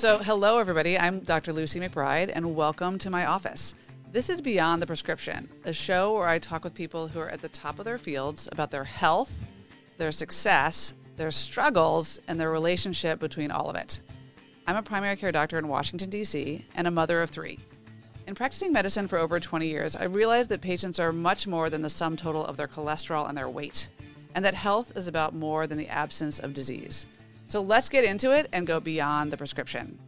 So, hello, everybody. I'm Dr. Lucy McBride, and welcome to my office. This is Beyond the Prescription, a show where I talk with people who are at the top of their fields about their health, their success, their struggles, and their relationship between all of it. I'm a primary care doctor in Washington, D.C., and a mother of three. In practicing medicine for over 20 years, I realized that patients are much more than the sum total of their cholesterol and their weight, and that health is about more than the absence of disease. So let's get into it and go beyond the prescription.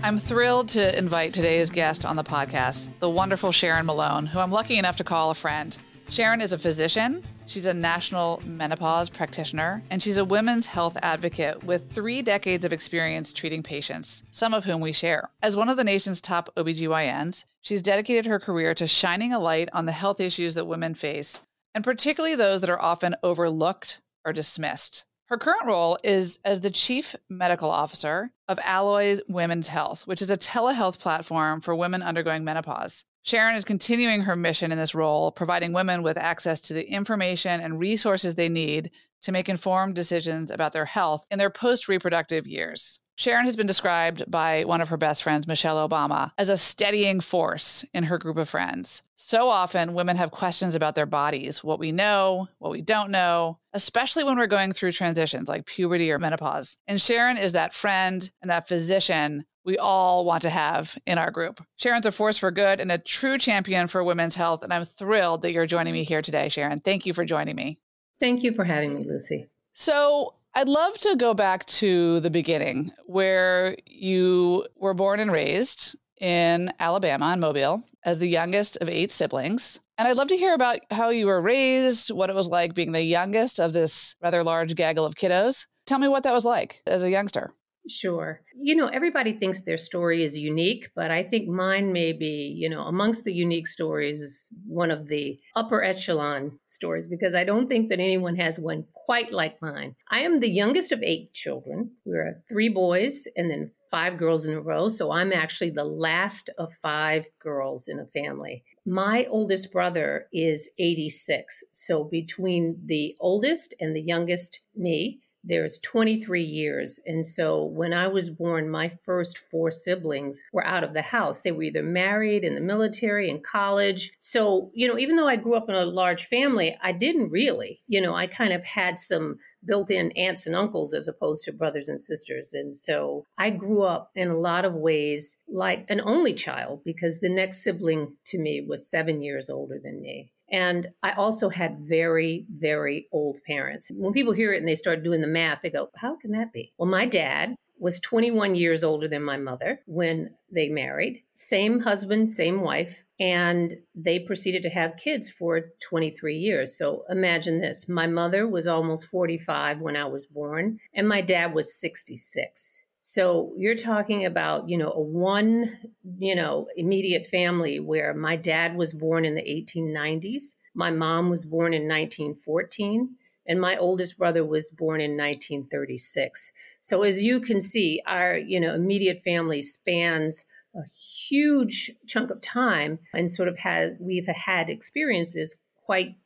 I'm thrilled to invite today's guest on the podcast, the wonderful Sharon Malone, who I'm lucky enough to call a friend. Sharon is a physician, she's a national menopause practitioner, and she's a women's health advocate with three decades of experience treating patients, some of whom we share. As one of the nation's top OBGYNs, she's dedicated her career to shining a light on the health issues that women face, and particularly those that are often overlooked or dismissed. Her current role is as the Chief Medical Officer of Alloy Women's Health, which is a telehealth platform for women undergoing menopause. Sharon is continuing her mission in this role, providing women with access to the information and resources they need to make informed decisions about their health in their post reproductive years. Sharon has been described by one of her best friends, Michelle Obama, as a steadying force in her group of friends. So often, women have questions about their bodies, what we know, what we don't know, especially when we're going through transitions like puberty or menopause. And Sharon is that friend and that physician we all want to have in our group. Sharon's a force for good and a true champion for women's health. And I'm thrilled that you're joining me here today, Sharon. Thank you for joining me. Thank you for having me, Lucy. So, I'd love to go back to the beginning where you were born and raised in Alabama in Mobile as the youngest of eight siblings. And I'd love to hear about how you were raised, what it was like being the youngest of this rather large gaggle of kiddos. Tell me what that was like as a youngster. Sure. You know, everybody thinks their story is unique, but I think mine may be, you know, amongst the unique stories is one of the upper echelon stories because I don't think that anyone has one quite like mine. I am the youngest of eight children. We're three boys and then five girls in a row. So I'm actually the last of five girls in a family. My oldest brother is 86. So between the oldest and the youngest, me, there's 23 years. And so when I was born, my first four siblings were out of the house. They were either married in the military, in college. So, you know, even though I grew up in a large family, I didn't really, you know, I kind of had some built in aunts and uncles as opposed to brothers and sisters. And so I grew up in a lot of ways like an only child because the next sibling to me was seven years older than me. And I also had very, very old parents. When people hear it and they start doing the math, they go, How can that be? Well, my dad was 21 years older than my mother when they married. Same husband, same wife. And they proceeded to have kids for 23 years. So imagine this my mother was almost 45 when I was born, and my dad was 66. So you're talking about, you know, a one, you know, immediate family where my dad was born in the 1890s, my mom was born in 1914, and my oldest brother was born in 1936. So as you can see, our, you know, immediate family spans a huge chunk of time and sort of had we've had experiences quite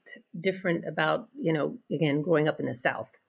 different about, you know, again, growing up in the South.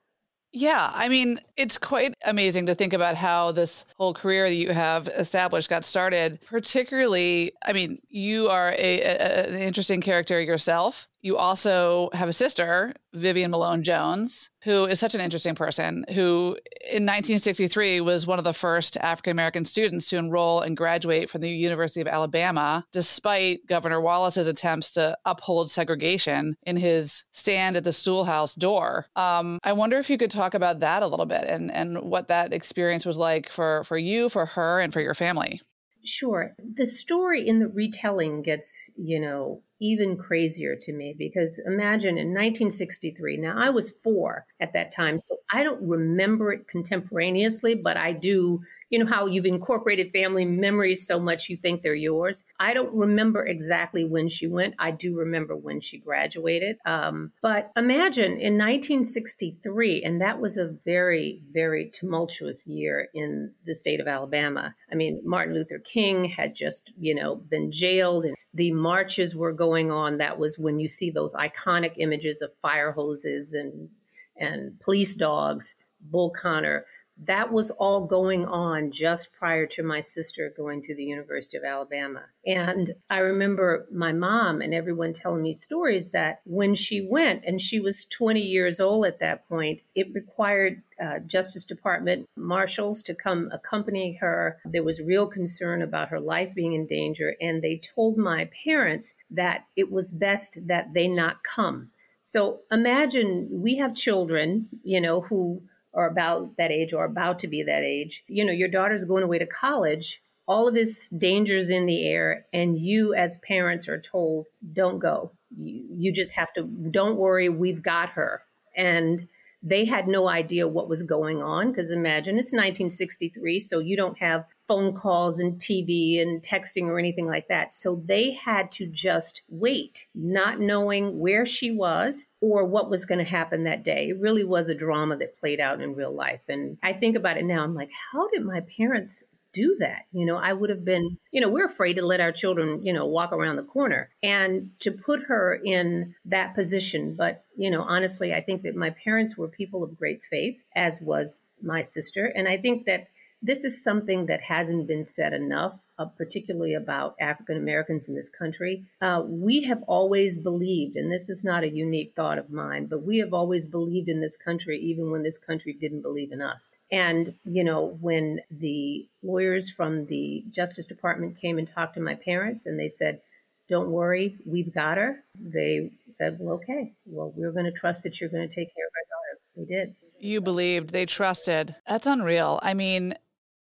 Yeah, I mean, it's quite amazing to think about how this whole career that you have established got started. Particularly, I mean, you are a, a, an interesting character yourself. You also have a sister, Vivian Malone Jones, who is such an interesting person, who in 1963 was one of the first African American students to enroll and graduate from the University of Alabama, despite Governor Wallace's attempts to uphold segregation in his stand at the Schoolhouse door. Um, I wonder if you could talk about that a little bit and, and what that experience was like for, for you, for her, and for your family. Sure. The story in the retelling gets, you know, even crazier to me because imagine in 1963, now I was four at that time, so I don't remember it contemporaneously, but I do you know how you've incorporated family memories so much you think they're yours. I don't remember exactly when she went. I do remember when she graduated. Um, but imagine in 1963, and that was a very, very tumultuous year in the state of Alabama. I mean, Martin Luther King had just, you know, been jailed and the marches were going on. That was when you see those iconic images of fire hoses and and police dogs, Bull Connor that was all going on just prior to my sister going to the University of Alabama. And I remember my mom and everyone telling me stories that when she went, and she was 20 years old at that point, it required uh, Justice Department marshals to come accompany her. There was real concern about her life being in danger. And they told my parents that it was best that they not come. So imagine we have children, you know, who or about that age or about to be that age, you know, your daughter's going away to college, all of this danger's in the air, and you as parents are told, don't go. You, you just have to, don't worry, we've got her. And they had no idea what was going on because imagine it's 1963, so you don't have phone calls and TV and texting or anything like that. So they had to just wait, not knowing where she was or what was going to happen that day. It really was a drama that played out in real life. And I think about it now, I'm like, how did my parents do that. You know, I would have been, you know, we're afraid to let our children, you know, walk around the corner and to put her in that position. But, you know, honestly, I think that my parents were people of great faith, as was my sister. And I think that this is something that hasn't been said enough, uh, particularly about African Americans in this country. Uh, we have always believed, and this is not a unique thought of mine, but we have always believed in this country, even when this country didn't believe in us. And, you know, when the lawyers from the Justice Department came and talked to my parents and they said, don't worry, we've got her. They said, well, okay, well, we're going to trust that you're going to take care of our daughter. They did. You believed, they trusted. That's unreal. I mean,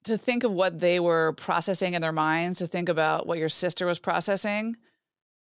to think of what they were processing in their minds, to think about what your sister was processing,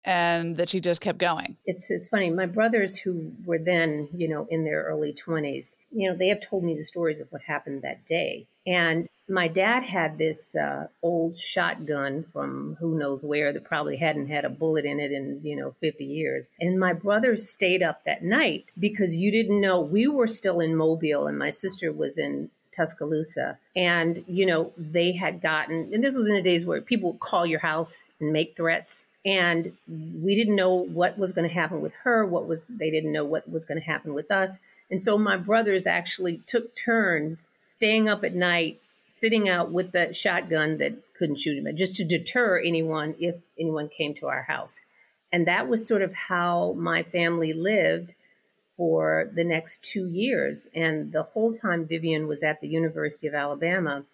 and that she just kept going. It's it's funny. My brothers, who were then you know in their early twenties, you know, they have told me the stories of what happened that day. And my dad had this uh, old shotgun from who knows where that probably hadn't had a bullet in it in you know 50 years. And my brothers stayed up that night because you didn't know we were still in Mobile and my sister was in Tuscaloosa. And, you know, they had gotten, and this was in the days where people would call your house and make threats. And we didn't know what was going to happen with her, what was, they didn't know what was going to happen with us. And so my brothers actually took turns staying up at night, sitting out with the shotgun that couldn't shoot him, just to deter anyone if anyone came to our house. And that was sort of how my family lived for the next two years. And the whole time Vivian was at the University of Alabama,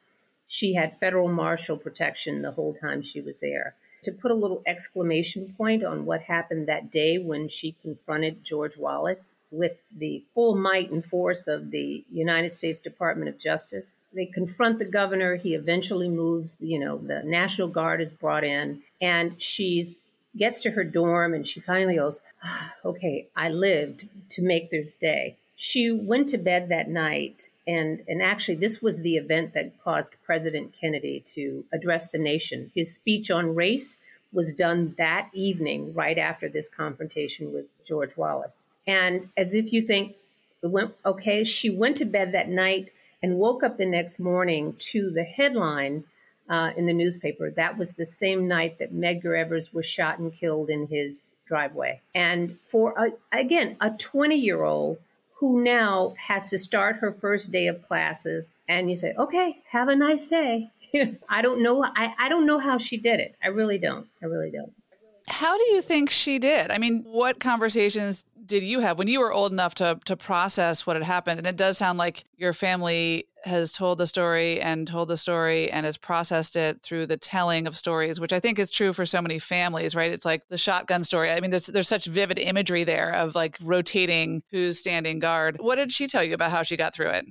she had federal marshal protection the whole time she was there. To put a little exclamation point on what happened that day when she confronted George Wallace with the full might and force of the United States Department of Justice, they confront the governor. He eventually moves, you know, the National Guard is brought in, and she's gets to her dorm and she finally goes, ah, Okay, I lived to make this day. She went to bed that night, and, and actually, this was the event that caused President Kennedy to address the nation. His speech on race was done that evening, right after this confrontation with George Wallace. And as if you think, went okay, she went to bed that night and woke up the next morning to the headline uh, in the newspaper. That was the same night that Medgar Evers was shot and killed in his driveway. And for, a, again, a 20 year old who now has to start her first day of classes, and you say, okay, have a nice day. I don't know. I, I don't know how she did it. I really don't. I really don't. How do you think she did? I mean, what conversations did you have when you were old enough to to process what had happened? And it does sound like your family has told the story and told the story and has processed it through the telling of stories, which I think is true for so many families, right? It's like the shotgun story. I mean, there's there's such vivid imagery there of like rotating who's standing guard. What did she tell you about how she got through it?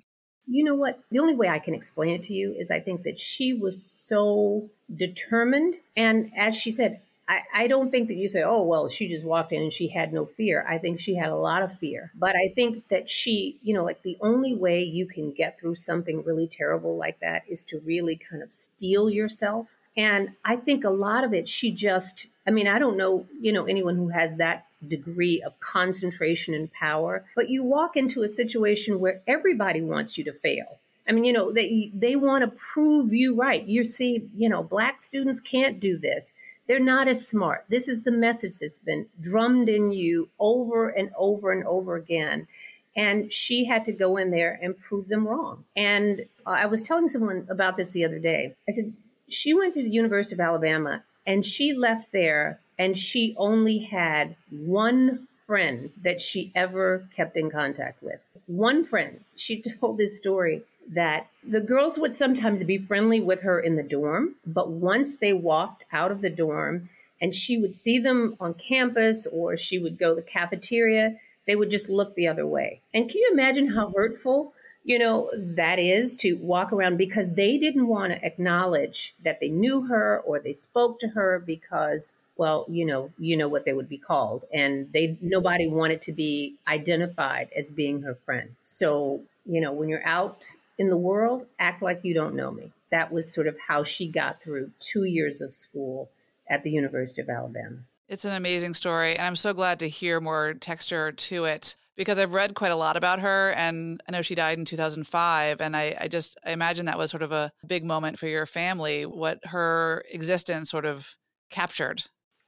You know what? The only way I can explain it to you is I think that she was so determined. And as she said, I, I don't think that you say, oh, well, she just walked in and she had no fear. I think she had a lot of fear. But I think that she, you know, like the only way you can get through something really terrible like that is to really kind of steel yourself. And I think a lot of it, she just, I mean, I don't know, you know, anyone who has that degree of concentration and power, but you walk into a situation where everybody wants you to fail. I mean, you know, they they want to prove you right. You see, you know, black students can't do this. They're not as smart. This is the message that's been drummed in you over and over and over again. And she had to go in there and prove them wrong. And I was telling someone about this the other day. I said, she went to the University of Alabama and she left there and she only had one friend that she ever kept in contact with. One friend. She told this story that the girls would sometimes be friendly with her in the dorm, but once they walked out of the dorm and she would see them on campus or she would go to the cafeteria, they would just look the other way. And can you imagine how hurtful, you know, that is to walk around because they didn't want to acknowledge that they knew her or they spoke to her because well, you know, you know what they would be called and they nobody wanted to be identified as being her friend. So, you know, when you're out in the world, act like you don't know me. That was sort of how she got through 2 years of school at the University of Alabama. It's an amazing story, and I'm so glad to hear more texture to it because I've read quite a lot about her, and I know she died in 2005, and I, I just I imagine that was sort of a big moment for your family, what her existence sort of captured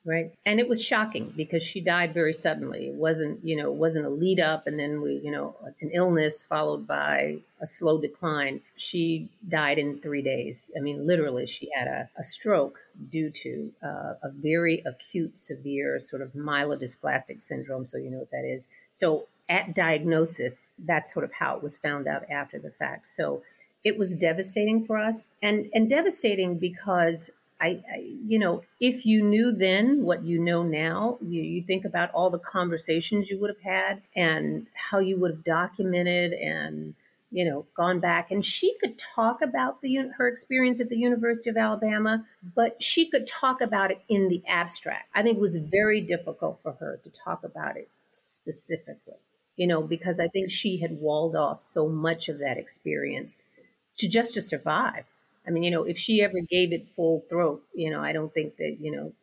right. And it was shocking because she died very suddenly. It wasn't you know it wasn't a lead up and then we you know an illness followed by a slow decline. She died in three days. I mean literally she had a, a stroke due to uh, a very acute severe sort of myelodysplastic syndrome so you know what that is. So at diagnosis that's sort of how it was found out after the fact. So it was devastating for us and and devastating because I, I, you know, if you knew then what you know now, you, you think about all the conversations you would have had and how you would have documented and, you know, gone back. And she could talk about the her experience at the University of Alabama, but she could talk about it in the abstract. I think it was very difficult for her to talk about it specifically, you know, because I think she had walled off so much of that experience to just to survive I mean, you know, if she ever gave it full throat, you know, I don't think that, you know,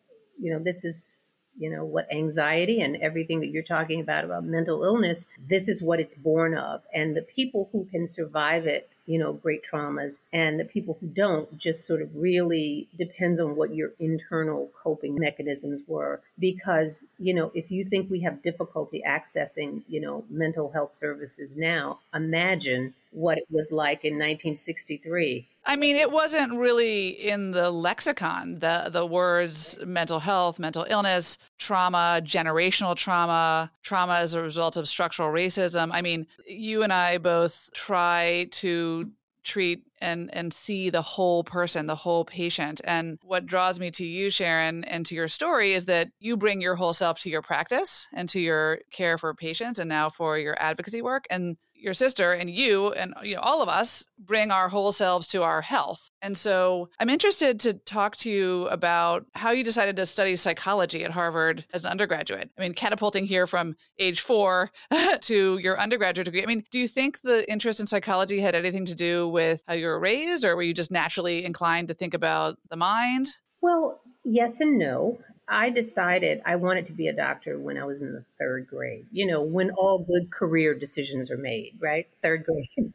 you know, this is, you know, what anxiety and everything that you're talking about about mental illness, this is what it's born of. And the people who can survive it you know, great traumas. And the people who don't just sort of really depends on what your internal coping mechanisms were. Because, you know, if you think we have difficulty accessing, you know, mental health services now, imagine what it was like in 1963. I mean, it wasn't really in the lexicon. The the words mental health, mental illness, trauma, generational trauma, trauma as a result of structural racism. I mean, you and I both try to treat and and see the whole person the whole patient and what draws me to you sharon and to your story is that you bring your whole self to your practice and to your care for patients and now for your advocacy work and your sister and you and you know, all of us bring our whole selves to our health. And so I'm interested to talk to you about how you decided to study psychology at Harvard as an undergraduate. I mean, catapulting here from age four to your undergraduate degree. I mean, do you think the interest in psychology had anything to do with how you were raised, or were you just naturally inclined to think about the mind? Well, yes and no. I decided I wanted to be a doctor when I was in the third grade. You know, when all good career decisions are made, right? Third grade.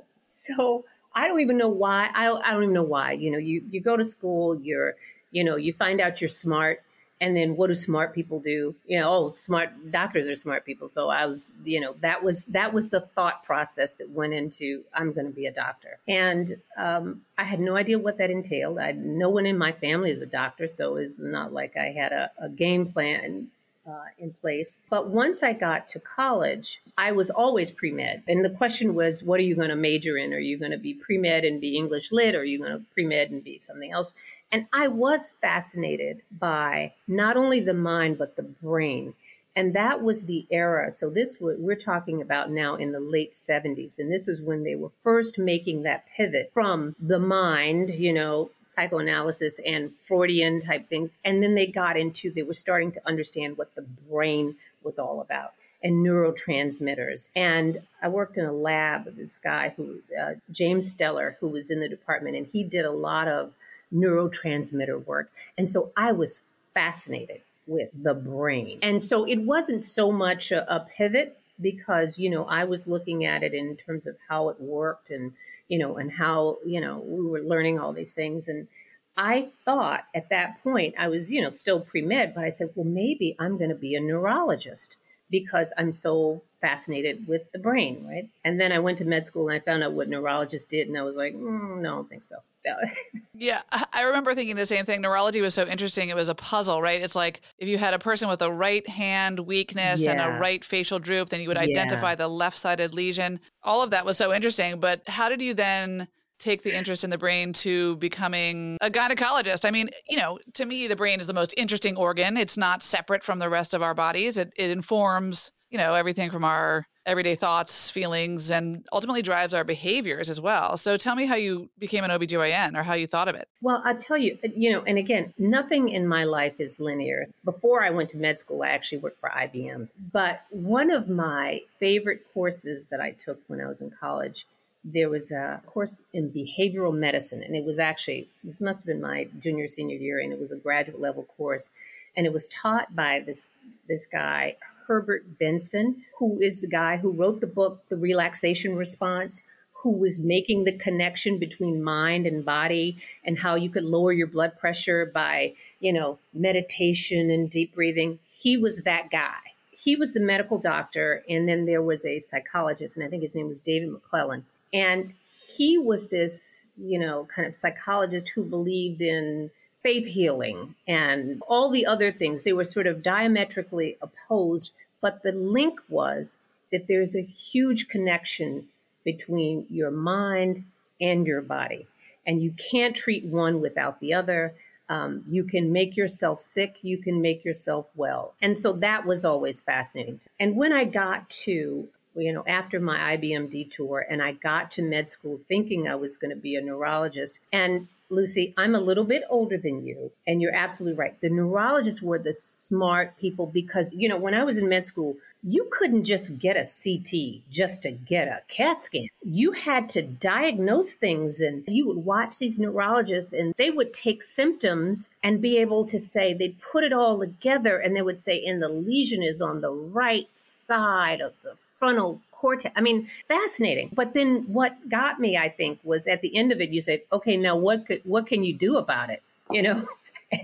so I don't even know why. I, I don't even know why. You know, you, you go to school, you're, you know, you find out you're smart, and then what do smart people do you know oh smart doctors are smart people so i was you know that was that was the thought process that went into i'm going to be a doctor and um, i had no idea what that entailed I, no one in my family is a doctor so it's not like i had a, a game plan uh, in place. But once I got to college, I was always pre med. And the question was, what are you going to major in? Are you going to be pre med and be English lit? Or are you going to pre med and be something else? And I was fascinated by not only the mind, but the brain. And that was the era. So this we're talking about now in the late 70s. And this was when they were first making that pivot from the mind, you know, psychoanalysis and Freudian type things. And then they got into, they were starting to understand what the brain was all about and neurotransmitters. And I worked in a lab with this guy who, uh, James Steller, who was in the department, and he did a lot of neurotransmitter work. And so I was fascinated with the brain. And so it wasn't so much a, a pivot because, you know, I was looking at it in terms of how it worked and you know, and how, you know, we were learning all these things. And I thought at that point, I was, you know, still pre med, but I said, well, maybe I'm going to be a neurologist because I'm so fascinated with the brain, right? And then I went to med school and I found out what neurologists did, and I was like, mm, no, I don't think so. yeah, I remember thinking the same thing. Neurology was so interesting. It was a puzzle, right? It's like if you had a person with a right hand weakness yeah. and a right facial droop, then you would identify yeah. the left sided lesion. All of that was so interesting. But how did you then? Take the interest in the brain to becoming a gynecologist. I mean, you know, to me, the brain is the most interesting organ. It's not separate from the rest of our bodies. It, it informs, you know, everything from our everyday thoughts, feelings, and ultimately drives our behaviors as well. So tell me how you became an OBGYN or how you thought of it. Well, I'll tell you, uh, you know, and again, nothing in my life is linear. Before I went to med school, I actually worked for IBM. But one of my favorite courses that I took when I was in college there was a course in behavioral medicine, and it was actually, this must have been my junior, senior year, and it was a graduate level course. And it was taught by this, this guy, Herbert Benson, who is the guy who wrote the book, The Relaxation Response, who was making the connection between mind and body and how you could lower your blood pressure by, you know, meditation and deep breathing. He was that guy. He was the medical doctor, and then there was a psychologist, and I think his name was David McClelland and he was this, you know, kind of psychologist who believed in faith healing and all the other things. They were sort of diametrically opposed, but the link was that there's a huge connection between your mind and your body. And you can't treat one without the other. Um, you can make yourself sick, you can make yourself well. And so that was always fascinating. And when I got to you know, after my IBM detour, and I got to med school thinking I was going to be a neurologist. And Lucy, I'm a little bit older than you, and you're absolutely right. The neurologists were the smart people because, you know, when I was in med school, you couldn't just get a CT just to get a CAT scan. You had to diagnose things, and you would watch these neurologists, and they would take symptoms and be able to say, they'd put it all together, and they would say, and the lesion is on the right side of the frontal cortex. I mean, fascinating. But then what got me, I think, was at the end of it, you said, okay, now what could, what can you do about it? You know?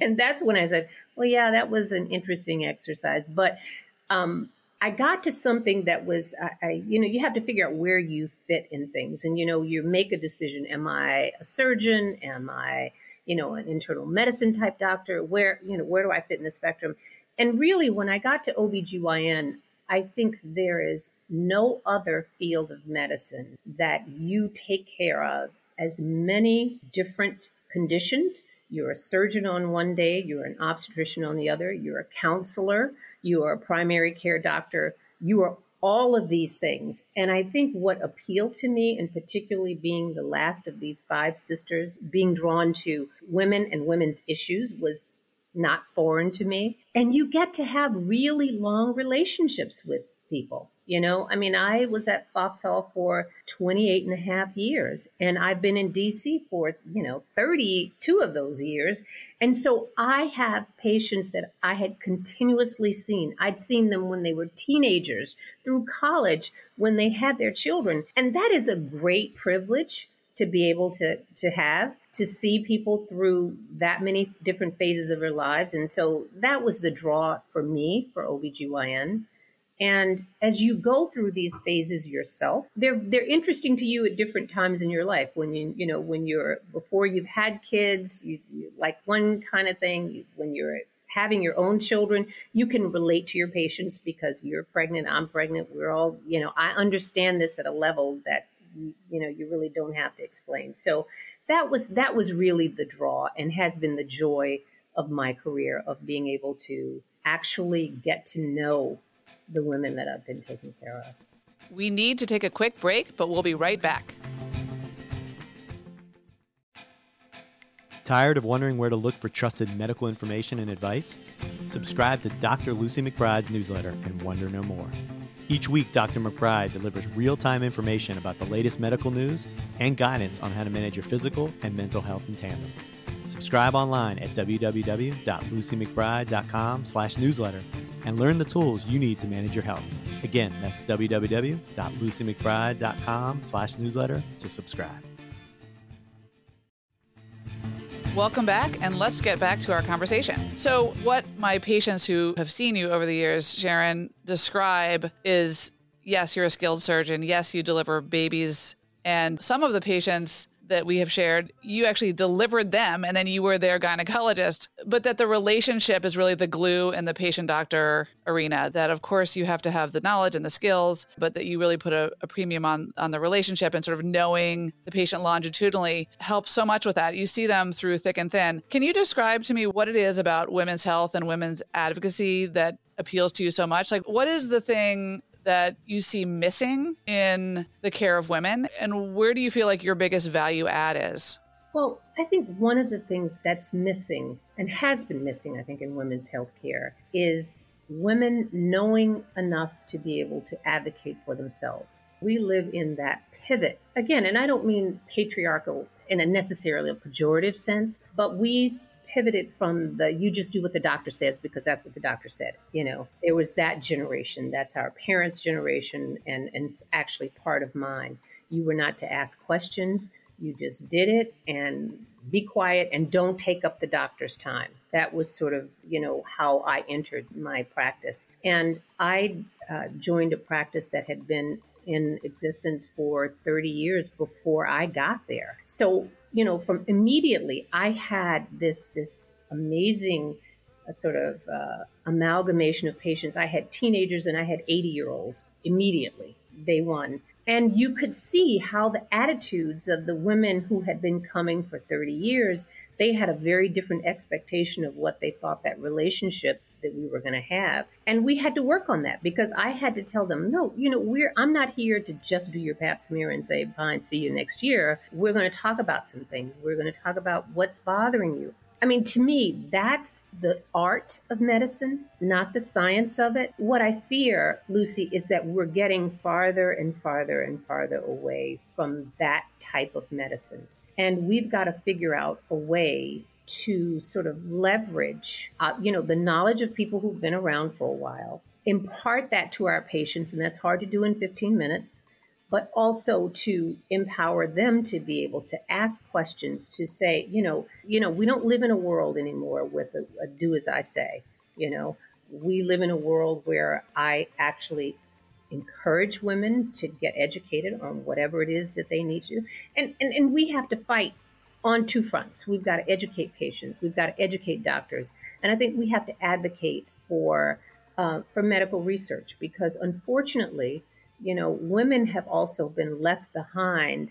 And that's when I said, well, yeah, that was an interesting exercise. But um, I got to something that was, I, I, you know, you have to figure out where you fit in things. And, you know, you make a decision. Am I a surgeon? Am I, you know, an internal medicine type doctor? Where, you know, where do I fit in the spectrum? And really, when I got to OBGYN, I think there is no other field of medicine that you take care of as many different conditions. You're a surgeon on one day, you're an obstetrician on the other, you're a counselor, you are a primary care doctor, you are all of these things. And I think what appealed to me, and particularly being the last of these five sisters, being drawn to women and women's issues was not foreign to me. And you get to have really long relationships with people. You know, I mean, I was at Foxhall for 28 and a half years, and I've been in DC for, you know, 32 of those years. And so I have patients that I had continuously seen. I'd seen them when they were teenagers, through college, when they had their children. And that is a great privilege to be able to to have to see people through that many different phases of their lives. And so that was the draw for me for OBGYN and as you go through these phases yourself they're they're interesting to you at different times in your life. When you you know when you're before you've had kids you, you like one kind of thing when you're having your own children you can relate to your patients because you're pregnant i'm pregnant we're all you know i understand this at a level that you, you know you really don't have to explain. So that was that was really the draw and has been the joy of my career of being able to actually get to know the women that I've been taking care of. We need to take a quick break, but we'll be right back. Tired of wondering where to look for trusted medical information and advice? Subscribe to Dr. Lucy McBride's newsletter and wonder no more. Each week, Dr. McBride delivers real time information about the latest medical news and guidance on how to manage your physical and mental health in tandem. Subscribe online at www.lucymcbride.com slash newsletter and learn the tools you need to manage your health. Again, that's www.lucymcbride.com slash newsletter to subscribe. Welcome back, and let's get back to our conversation. So, what my patients who have seen you over the years, Sharon, describe is yes, you're a skilled surgeon. Yes, you deliver babies. And some of the patients that we have shared, you actually delivered them and then you were their gynecologist, but that the relationship is really the glue in the patient doctor arena. That, of course, you have to have the knowledge and the skills, but that you really put a, a premium on, on the relationship and sort of knowing the patient longitudinally helps so much with that. You see them through thick and thin. Can you describe to me what it is about women's health and women's advocacy that appeals to you so much? Like, what is the thing that you see missing in the care of women? And where do you feel like your biggest value add is? Well, I think one of the things that's missing and has been missing, I think, in women's health care is women knowing enough to be able to advocate for themselves. We live in that pivot again, and I don't mean patriarchal in a necessarily a pejorative sense, but we pivoted from the you just do what the doctor says because that's what the doctor said. You know, it was that generation. That's our parents' generation, and and actually part of mine. You were not to ask questions. You just did it and be quiet and don't take up the doctor's time. That was sort of, you know, how I entered my practice. And I uh, joined a practice that had been in existence for 30 years before I got there. So you know, from immediately, I had this this amazing uh, sort of uh, amalgamation of patients. I had teenagers and I had 80 year olds immediately, day one. And you could see how the attitudes of the women who had been coming for 30 years, they had a very different expectation of what they thought that relationship that we were going to have. And we had to work on that because I had to tell them, no, you know, we're I'm not here to just do your pap smear and say, fine, see you next year. We're going to talk about some things. We're going to talk about what's bothering you. I mean, to me, that's the art of medicine, not the science of it. What I fear, Lucy, is that we're getting farther and farther and farther away from that type of medicine. And we've got to figure out a way to sort of leverage, uh, you know, the knowledge of people who've been around for a while, impart that to our patients, and that's hard to do in 15 minutes, but also to empower them to be able to ask questions, to say, you know, you know, we don't live in a world anymore with a, a do as I say, you know, we live in a world where I actually encourage women to get educated on whatever it is that they need to. And, and, and we have to fight on two fronts. We've got to educate patients, we've got to educate doctors, and I think we have to advocate for uh, for medical research because unfortunately, you know, women have also been left behind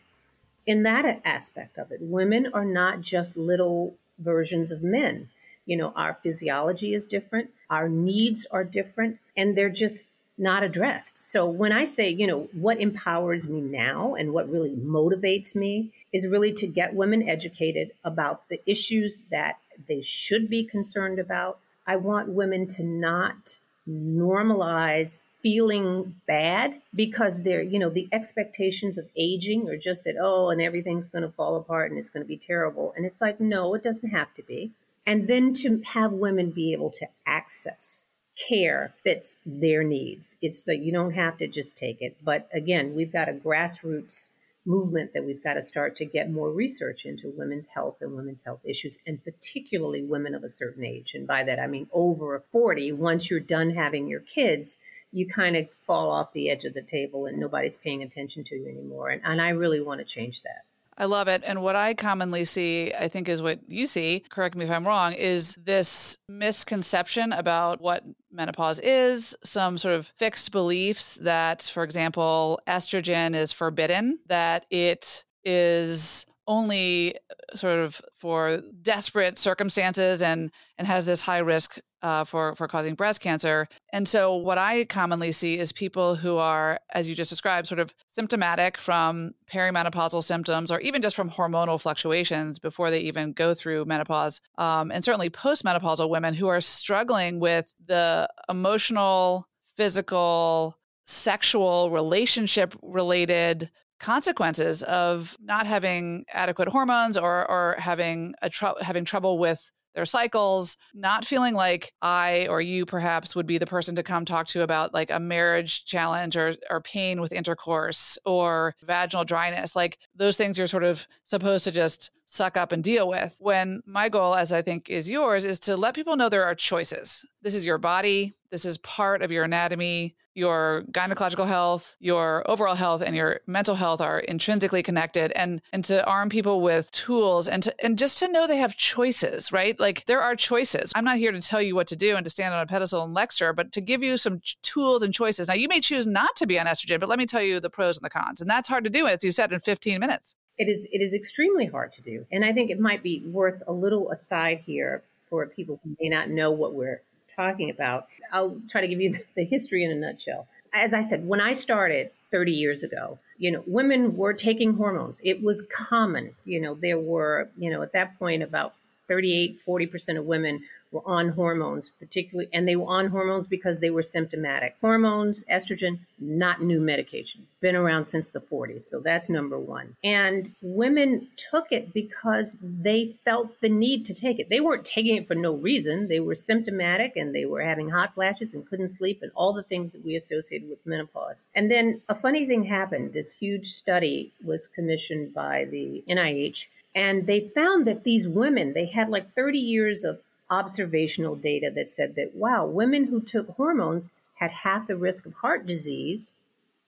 in that aspect of it. Women are not just little versions of men. You know, our physiology is different, our needs are different, and they're just not addressed. So when I say, you know, what empowers me now and what really motivates me is really to get women educated about the issues that they should be concerned about. I want women to not normalize feeling bad because they're, you know, the expectations of aging are just that, oh, and everything's going to fall apart and it's going to be terrible. And it's like, no, it doesn't have to be. And then to have women be able to access care fits their needs. It's so you don't have to just take it. But again, we've got a grassroots movement that we've got to start to get more research into women's health and women's health issues, and particularly women of a certain age. And by that, I mean over 40. Once you're done having your kids, you kind of fall off the edge of the table and nobody's paying attention to you anymore. And, and I really want to change that. I love it. And what I commonly see, I think is what you see, correct me if I'm wrong, is this misconception about what menopause is, some sort of fixed beliefs that, for example, estrogen is forbidden, that it is only sort of for desperate circumstances and and has this high risk uh, for for causing breast cancer. And so, what I commonly see is people who are, as you just described, sort of symptomatic from perimenopausal symptoms, or even just from hormonal fluctuations before they even go through menopause, um, and certainly postmenopausal women who are struggling with the emotional, physical, sexual, relationship related consequences of not having adequate hormones or or having a tr- having trouble with their cycles, not feeling like I or you perhaps would be the person to come talk to about like a marriage challenge or, or pain with intercourse or vaginal dryness. Like those things you're sort of supposed to just suck up and deal with. When my goal, as I think is yours, is to let people know there are choices. This is your body, this is part of your anatomy your gynecological health, your overall health, and your mental health are intrinsically connected. And and to arm people with tools and to and just to know they have choices, right? Like there are choices. I'm not here to tell you what to do and to stand on a pedestal and lecture, but to give you some ch- tools and choices. Now you may choose not to be on estrogen, but let me tell you the pros and the cons. And that's hard to do, as you said, in 15 minutes. It is it is extremely hard to do. And I think it might be worth a little aside here for people who may not know what we're talking about. I'll try to give you the history in a nutshell. As I said, when I started 30 years ago, you know, women were taking hormones. It was common. You know, there were, you know, at that point about 38, 40% of women were on hormones, particularly, and they were on hormones because they were symptomatic. Hormones, estrogen, not new medication, been around since the 40s. So that's number one. And women took it because they felt the need to take it. They weren't taking it for no reason. They were symptomatic and they were having hot flashes and couldn't sleep and all the things that we associated with menopause. And then a funny thing happened. This huge study was commissioned by the NIH and they found that these women they had like 30 years of observational data that said that, wow, women who took hormones had half the risk of heart disease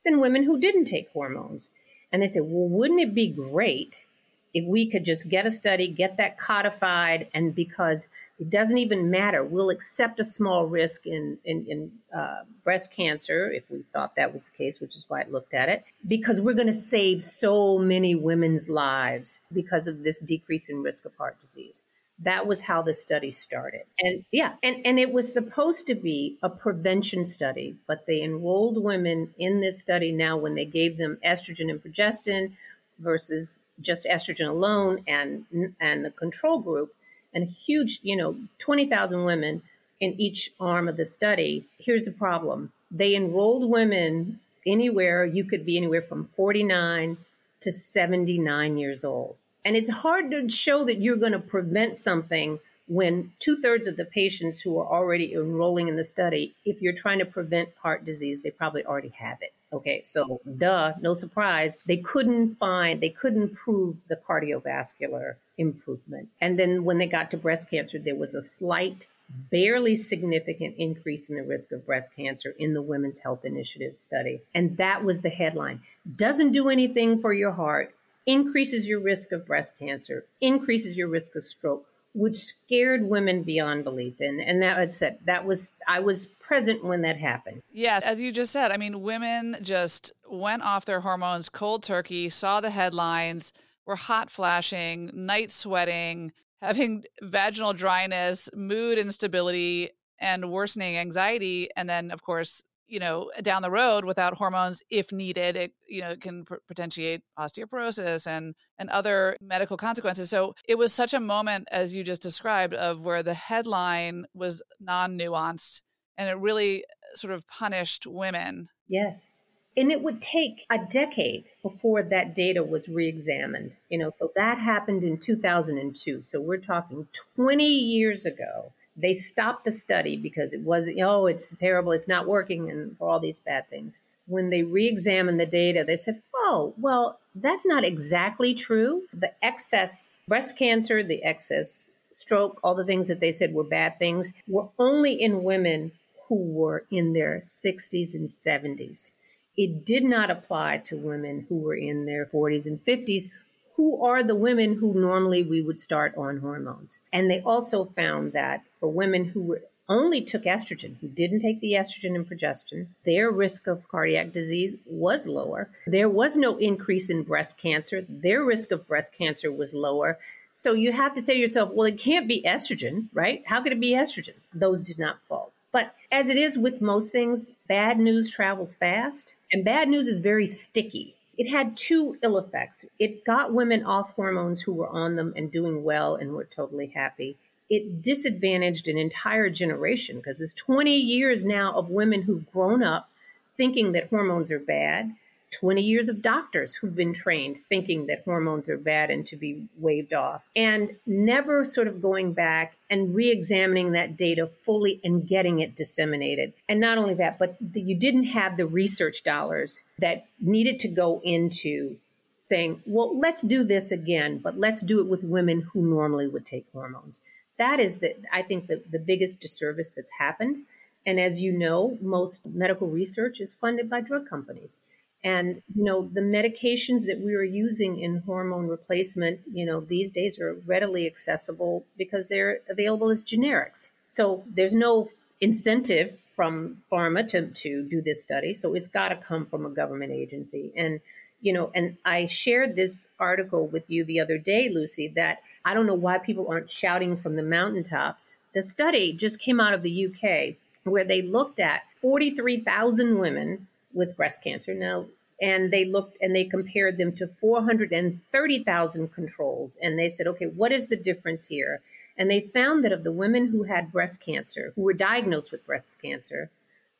than women who didn't take hormones. And they said, well, wouldn't it be great if we could just get a study, get that codified, and because it doesn't even matter, we'll accept a small risk in, in, in uh, breast cancer if we thought that was the case, which is why I looked at it, because we're going to save so many women's lives because of this decrease in risk of heart disease. That was how the study started. And yeah, and, and it was supposed to be a prevention study, but they enrolled women in this study now when they gave them estrogen and progestin versus just estrogen alone and and the control group and a huge, you know, 20,000 women in each arm of the study. Here's the problem. They enrolled women anywhere you could be anywhere from 49 to 79 years old. And it's hard to show that you're going to prevent something when two thirds of the patients who are already enrolling in the study, if you're trying to prevent heart disease, they probably already have it. Okay, so duh, no surprise. They couldn't find, they couldn't prove the cardiovascular improvement. And then when they got to breast cancer, there was a slight, barely significant increase in the risk of breast cancer in the Women's Health Initiative study. And that was the headline. Doesn't do anything for your heart, increases your risk of breast cancer, increases your risk of stroke, which scared women beyond belief. And and that was it. That was I was present when that happened. Yes, as you just said, I mean, women just went off their hormones cold turkey, saw the headlines, were hot flashing, night sweating, having vaginal dryness, mood instability, and worsening anxiety, and then of course you know down the road without hormones if needed it you know can pr- potentiate osteoporosis and and other medical consequences. So it was such a moment as you just described of where the headline was non-nuanced and it really uh, sort of punished women. Yes and it would take a decade before that data was re-examined you know so that happened in 2002 so we're talking 20 years ago they stopped the study because it was, oh, it's terrible, it's not working, and for all these bad things. When they re examined the data, they said, oh, well, that's not exactly true. The excess breast cancer, the excess stroke, all the things that they said were bad things, were only in women who were in their 60s and 70s. It did not apply to women who were in their 40s and 50s who are the women who normally we would start on hormones. And they also found that for women who only took estrogen, who didn't take the estrogen and progestin, their risk of cardiac disease was lower. There was no increase in breast cancer. Their risk of breast cancer was lower. So you have to say to yourself, well, it can't be estrogen, right? How could it be estrogen? Those did not fall. But as it is with most things, bad news travels fast, and bad news is very sticky. It had two ill effects. It got women off hormones who were on them and doing well and were totally happy. It disadvantaged an entire generation because it's 20 years now of women who've grown up thinking that hormones are bad, 20 years of doctors who've been trained thinking that hormones are bad and to be waved off, and never sort of going back and re examining that data fully and getting it disseminated. And not only that, but you didn't have the research dollars that needed to go into saying, well, let's do this again, but let's do it with women who normally would take hormones. That is the, I think, the, the biggest disservice that's happened. And as you know, most medical research is funded by drug companies. And, you know, the medications that we are using in hormone replacement, you know, these days are readily accessible because they're available as generics. So there's no incentive from pharma to, to do this study. So it's got to come from a government agency. And, you know, and I shared this article with you the other day, Lucy, that I don't know why people aren't shouting from the mountaintops. The study just came out of the UK where they looked at 43,000 women with breast cancer. Now, and they looked and they compared them to 430,000 controls. And they said, okay, what is the difference here? And they found that of the women who had breast cancer, who were diagnosed with breast cancer,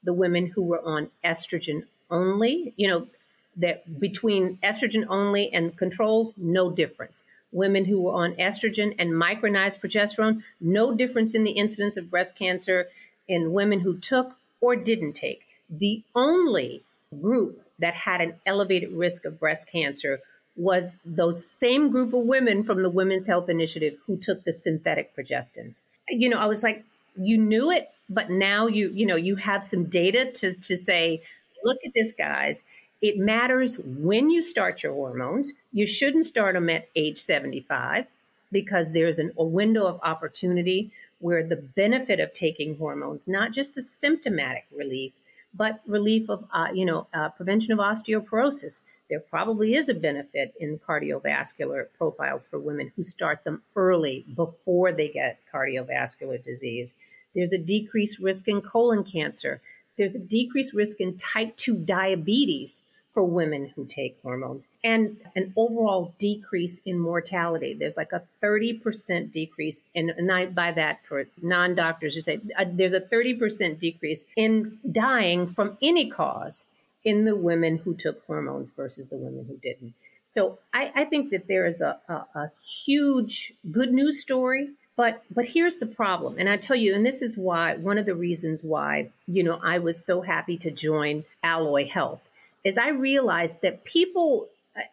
the women who were on estrogen only, you know, that between estrogen only and controls, no difference. Women who were on estrogen and micronized progesterone, no difference in the incidence of breast cancer in women who took or didn't take. The only group that had an elevated risk of breast cancer was those same group of women from the Women's Health Initiative who took the synthetic progestins. You know, I was like, you knew it, but now you, you know, you have some data to, to say, look at this, guys. It matters when you start your hormones. You shouldn't start them at age 75 because there's an, a window of opportunity where the benefit of taking hormones, not just the symptomatic relief, but relief of, uh, you know, uh, prevention of osteoporosis. There probably is a benefit in cardiovascular profiles for women who start them early before they get cardiovascular disease. There's a decreased risk in colon cancer. There's a decreased risk in type 2 diabetes for women who take hormones and an overall decrease in mortality. There's like a 30% decrease. And, and I, by that, for non doctors, you say uh, there's a 30% decrease in dying from any cause in the women who took hormones versus the women who didn't. So I, I think that there is a, a, a huge good news story but but here's the problem and i tell you and this is why one of the reasons why you know i was so happy to join alloy health is I realized that people,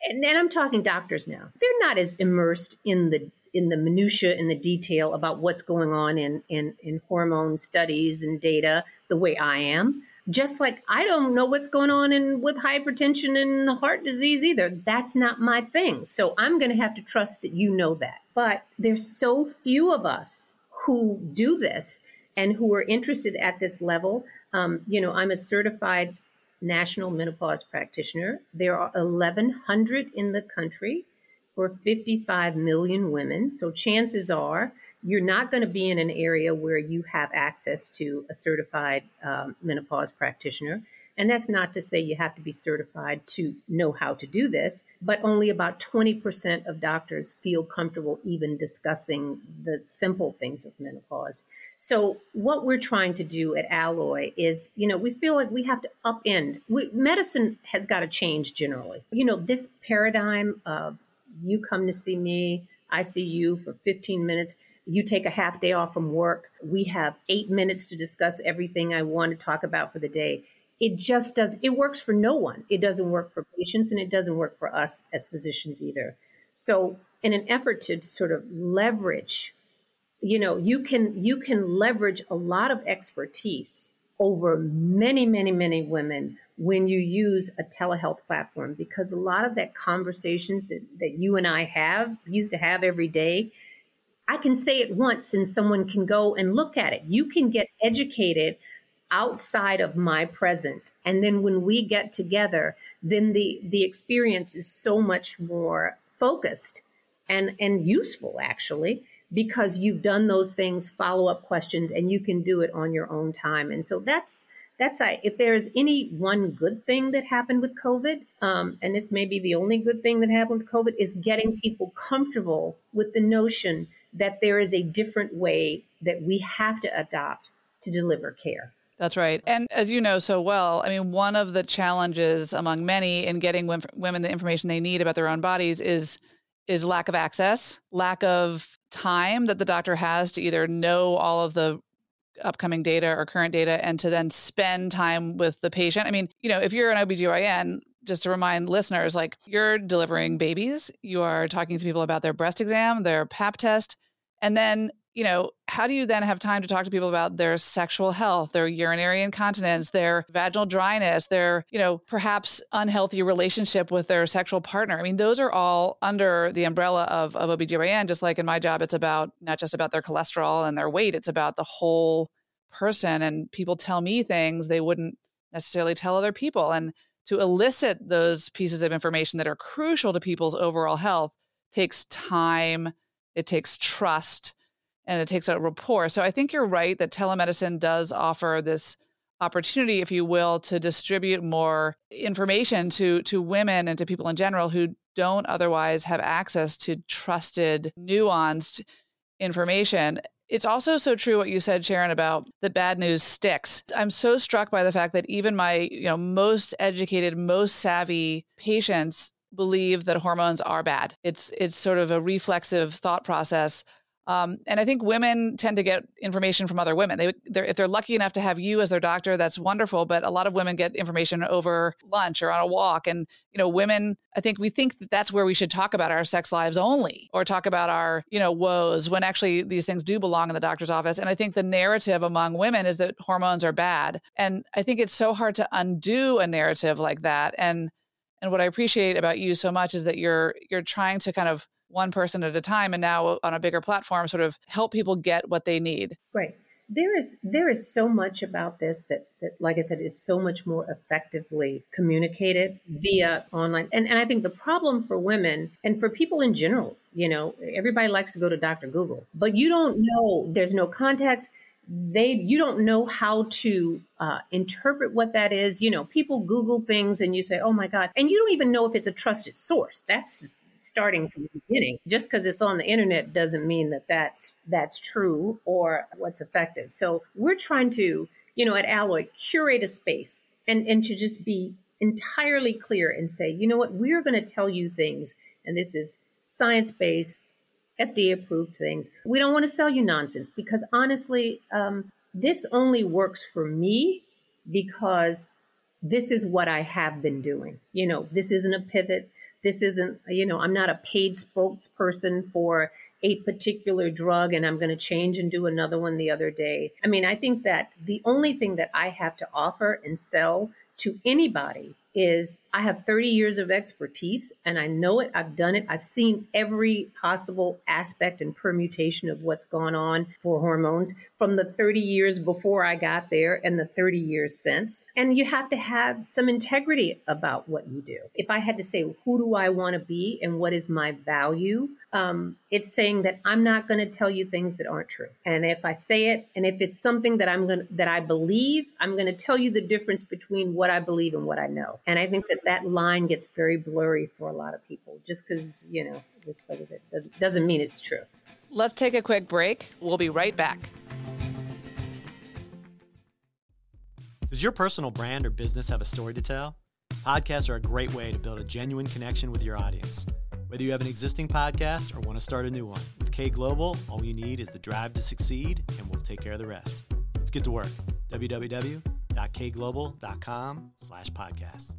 and, and I'm talking doctors now, they're not as immersed in the in the minutia in the detail about what's going on in, in in hormone studies and data the way I am. Just like I don't know what's going on in with hypertension and heart disease either. That's not my thing. So I'm going to have to trust that you know that. But there's so few of us who do this and who are interested at this level. Um, you know, I'm a certified national menopause practitioner. There are 1,100 in the country for 55 million women. So chances are you're not going to be in an area where you have access to a certified um, menopause practitioner. And that's not to say you have to be certified to know how to do this, but only about 20% of doctors feel comfortable even discussing the simple things of menopause. So what we're trying to do at Alloy is, you know, we feel like we have to upend. We, medicine has got to change generally. You know, this paradigm of you come to see me, I see you for 15 minutes. You take a half day off from work. We have eight minutes to discuss everything I want to talk about for the day. It just does, it works for no one. It doesn't work for patients and it doesn't work for us as physicians either. So, in an effort to sort of leverage you know you can you can leverage a lot of expertise over many many many women when you use a telehealth platform because a lot of that conversations that, that you and i have used to have every day i can say it once and someone can go and look at it you can get educated outside of my presence and then when we get together then the the experience is so much more focused and and useful actually because you've done those things, follow up questions, and you can do it on your own time. And so that's that's I, if there's any one good thing that happened with COVID, um, and this may be the only good thing that happened with COVID, is getting people comfortable with the notion that there is a different way that we have to adopt to deliver care. That's right. And as you know so well, I mean, one of the challenges among many in getting women the information they need about their own bodies is is lack of access, lack of time that the doctor has to either know all of the upcoming data or current data and to then spend time with the patient. I mean, you know, if you're an OBGYN, just to remind listeners, like you're delivering babies, you are talking to people about their breast exam, their pap test, and then you know, how do you then have time to talk to people about their sexual health, their urinary incontinence, their vaginal dryness, their, you know, perhaps unhealthy relationship with their sexual partner? I mean, those are all under the umbrella of, of OBGYN, just like in my job, it's about not just about their cholesterol and their weight, it's about the whole person. And people tell me things they wouldn't necessarily tell other people. And to elicit those pieces of information that are crucial to people's overall health takes time, it takes trust and it takes a rapport. So I think you're right that telemedicine does offer this opportunity, if you will, to distribute more information to to women and to people in general who don't otherwise have access to trusted, nuanced information. It's also so true what you said, Sharon, about the bad news sticks. I'm so struck by the fact that even my, you know, most educated, most savvy patients believe that hormones are bad. It's it's sort of a reflexive thought process um, and I think women tend to get information from other women. They, they're, if they're lucky enough to have you as their doctor, that's wonderful. But a lot of women get information over lunch or on a walk. And you know, women, I think we think that that's where we should talk about our sex lives only, or talk about our you know woes when actually these things do belong in the doctor's office. And I think the narrative among women is that hormones are bad. And I think it's so hard to undo a narrative like that. And and what I appreciate about you so much is that you're you're trying to kind of one person at a time and now on a bigger platform sort of help people get what they need. Right. There is there is so much about this that, that like i said is so much more effectively communicated via online. And, and i think the problem for women and for people in general you know everybody likes to go to dr google but you don't know there's no context. They you don't know how to uh, interpret what that is. You know people google things and you say oh my god and you don't even know if it's a trusted source. That's starting from the beginning. Just because it's on the internet doesn't mean that that's that's true or what's effective. So we're trying to, you know, at Alloy curate a space and and to just be entirely clear and say, you know what, we're going to tell you things, and this is science based, FDA approved things. We don't want to sell you nonsense because honestly, um, this only works for me because this is what I have been doing. You know, this isn't a pivot. This isn't, you know, I'm not a paid spokesperson for a particular drug and I'm going to change and do another one the other day. I mean, I think that the only thing that I have to offer and sell to anybody is I have 30 years of expertise and I know it. I've done it. I've seen every possible aspect and permutation of what's gone on for hormones from the 30 years before I got there and the 30 years since. And you have to have some integrity about what you do. If I had to say, who do I want to be and what is my value? Um, it's saying that I'm not going to tell you things that aren't true. And if I say it, and if it's something that I'm going that I believe, I'm going to tell you the difference between what I believe and what I know. And I think that that line gets very blurry for a lot of people just because, you know, this like it doesn't mean it's true. Let's take a quick break. We'll be right back. Does your personal brand or business have a story to tell? Podcasts are a great way to build a genuine connection with your audience. Whether you have an existing podcast or want to start a new one, with K Global, all you need is the drive to succeed, and we'll take care of the rest. Let's get to work. www www.kglobal.com slash podcast.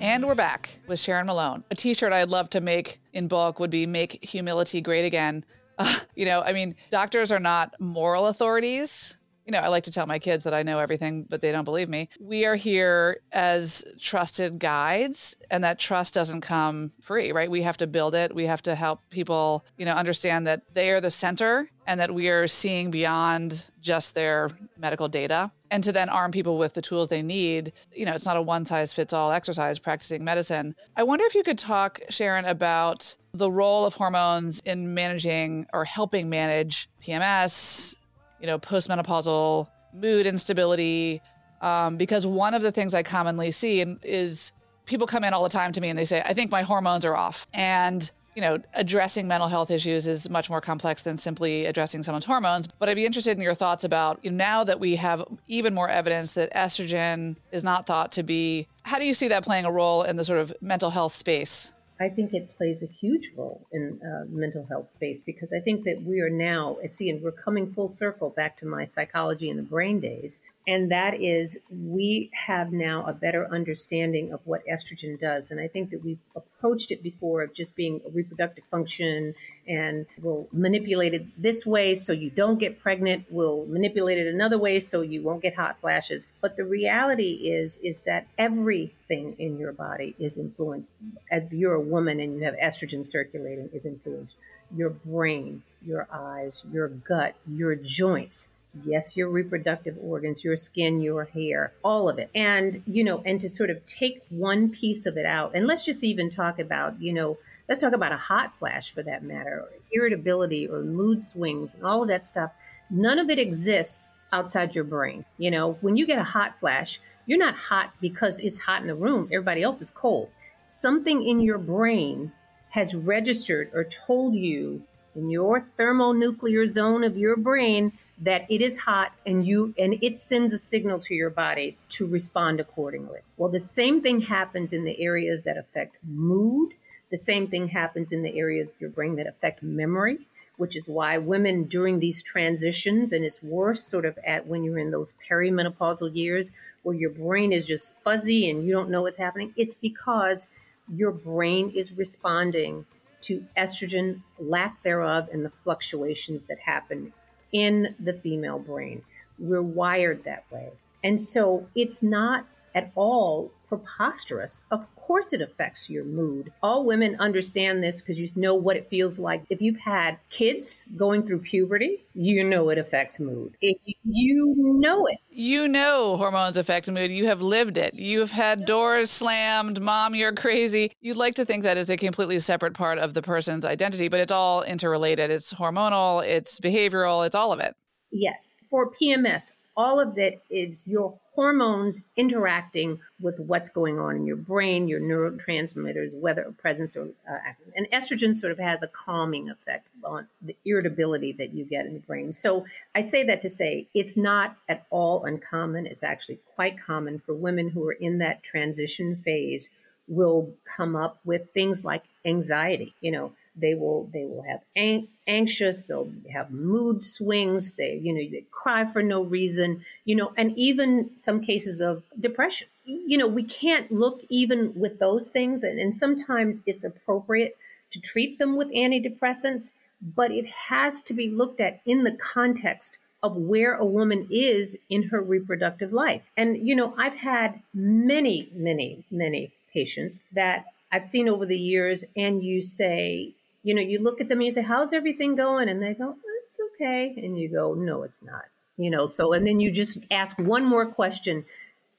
And we're back with Sharon Malone. A t-shirt I'd love to make in bulk would be make humility great again. Uh, you know, I mean, doctors are not moral authorities you know, I like to tell my kids that I know everything, but they don't believe me. We are here as trusted guides, and that trust doesn't come free, right? We have to build it. We have to help people, you know, understand that they are the center and that we are seeing beyond just their medical data and to then arm people with the tools they need. You know, it's not a one size fits all exercise practicing medicine. I wonder if you could talk, Sharon, about the role of hormones in managing or helping manage PMS, you know, postmenopausal mood instability. Um, because one of the things I commonly see is people come in all the time to me and they say, I think my hormones are off. And you know, addressing mental health issues is much more complex than simply addressing someone's hormones. But I'd be interested in your thoughts about you know, now that we have even more evidence that estrogen is not thought to be. How do you see that playing a role in the sort of mental health space? I think it plays a huge role in uh, mental health space because I think that we are now, see, and we're coming full circle back to my psychology in the brain days. And that is, we have now a better understanding of what estrogen does. And I think that we've approached it before of just being a reproductive function and we'll manipulate it this way so you don't get pregnant. We'll manipulate it another way so you won't get hot flashes. But the reality is, is that everything in your body is influenced. If you're a woman and you have estrogen circulating, is influenced. Your brain, your eyes, your gut, your joints yes your reproductive organs your skin your hair all of it and you know and to sort of take one piece of it out and let's just even talk about you know let's talk about a hot flash for that matter or irritability or mood swings and all of that stuff none of it exists outside your brain you know when you get a hot flash you're not hot because it's hot in the room everybody else is cold something in your brain has registered or told you in your thermoneutral zone of your brain that it is hot and you and it sends a signal to your body to respond accordingly. Well, the same thing happens in the areas that affect mood. The same thing happens in the areas of your brain that affect memory, which is why women during these transitions, and it's worse sort of at when you're in those perimenopausal years where your brain is just fuzzy and you don't know what's happening, it's because your brain is responding to estrogen, lack thereof, and the fluctuations that happen in the female brain. We're wired that way. And so it's not at all preposterous. Of course, it affects your mood. All women understand this because you know what it feels like. If you've had kids going through puberty, you know it affects mood. If you know it. You know hormones affect mood. You have lived it. You've had doors slammed. Mom, you're crazy. You'd like to think that is a completely separate part of the person's identity, but it's all interrelated. It's hormonal, it's behavioral, it's all of it. Yes. For PMS, all of that is your hormones interacting with what's going on in your brain, your neurotransmitters, whether presence or uh, and estrogen sort of has a calming effect on the irritability that you get in the brain. So I say that to say it's not at all uncommon. It's actually quite common for women who are in that transition phase will come up with things like anxiety. You know, they will they will have ang- anxious they'll have mood swings they you know they cry for no reason you know and even some cases of depression. You know we can't look even with those things and, and sometimes it's appropriate to treat them with antidepressants but it has to be looked at in the context of where a woman is in her reproductive life. And you know i've had many many many patients that I've seen over the years, and you say, you know, you look at them and you say, How's everything going? And they go, It's okay. And you go, No, it's not. You know, so, and then you just ask one more question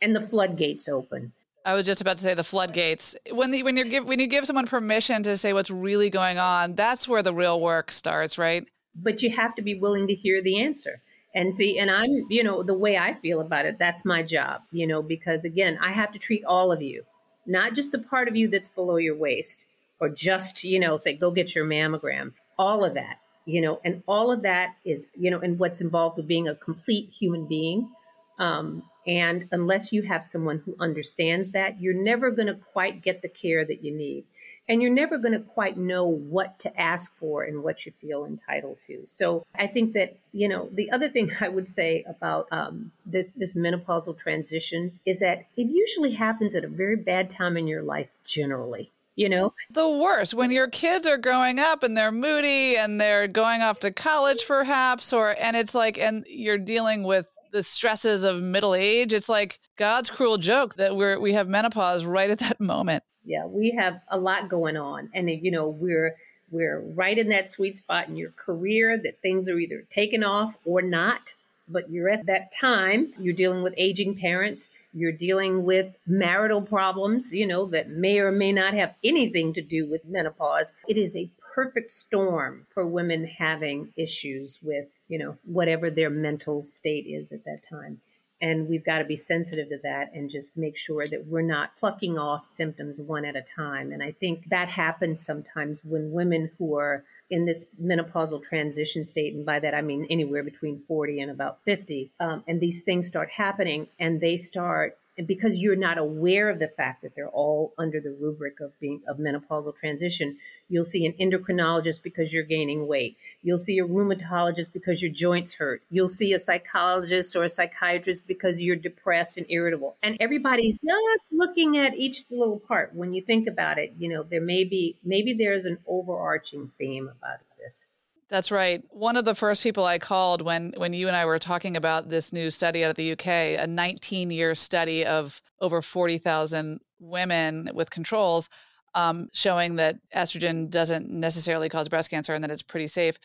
and the floodgates open. I was just about to say the floodgates. When the, when you give when you give someone permission to say what's really going on, that's where the real work starts, right? But you have to be willing to hear the answer. And see, and I'm, you know, the way I feel about it, that's my job, you know, because again, I have to treat all of you, not just the part of you that's below your waist or just, you know, say, go get your mammogram, all of that, you know, and all of that is, you know, and what's involved with being a complete human being. Um, and unless you have someone who understands that, you're never going to quite get the care that you need. And you're never going to quite know what to ask for and what you feel entitled to. So I think that, you know, the other thing I would say about um, this, this menopausal transition is that it usually happens at a very bad time in your life, generally you know? The worst when your kids are growing up and they're moody and they're going off to college perhaps or and it's like and you're dealing with the stresses of middle age it's like god's cruel joke that we're we have menopause right at that moment. Yeah we have a lot going on and uh, you know we're we're right in that sweet spot in your career that things are either taken off or not but you're at that time you're dealing with aging parents you're dealing with marital problems, you know, that may or may not have anything to do with menopause. It is a perfect storm for women having issues with, you know, whatever their mental state is at that time. And we've got to be sensitive to that and just make sure that we're not plucking off symptoms one at a time. And I think that happens sometimes when women who are in this menopausal transition state, and by that I mean anywhere between 40 and about 50, um, and these things start happening and they start and because you're not aware of the fact that they're all under the rubric of being of menopausal transition you'll see an endocrinologist because you're gaining weight. You'll see a rheumatologist because your joints hurt. You'll see a psychologist or a psychiatrist because you're depressed and irritable. And everybody's just looking at each little part. When you think about it you know there may be maybe there's an overarching theme about this that's right. One of the first people I called when when you and I were talking about this new study out of the UK, a 19-year study of over 40,000 women with controls, um, showing that estrogen doesn't necessarily cause breast cancer and that it's pretty safe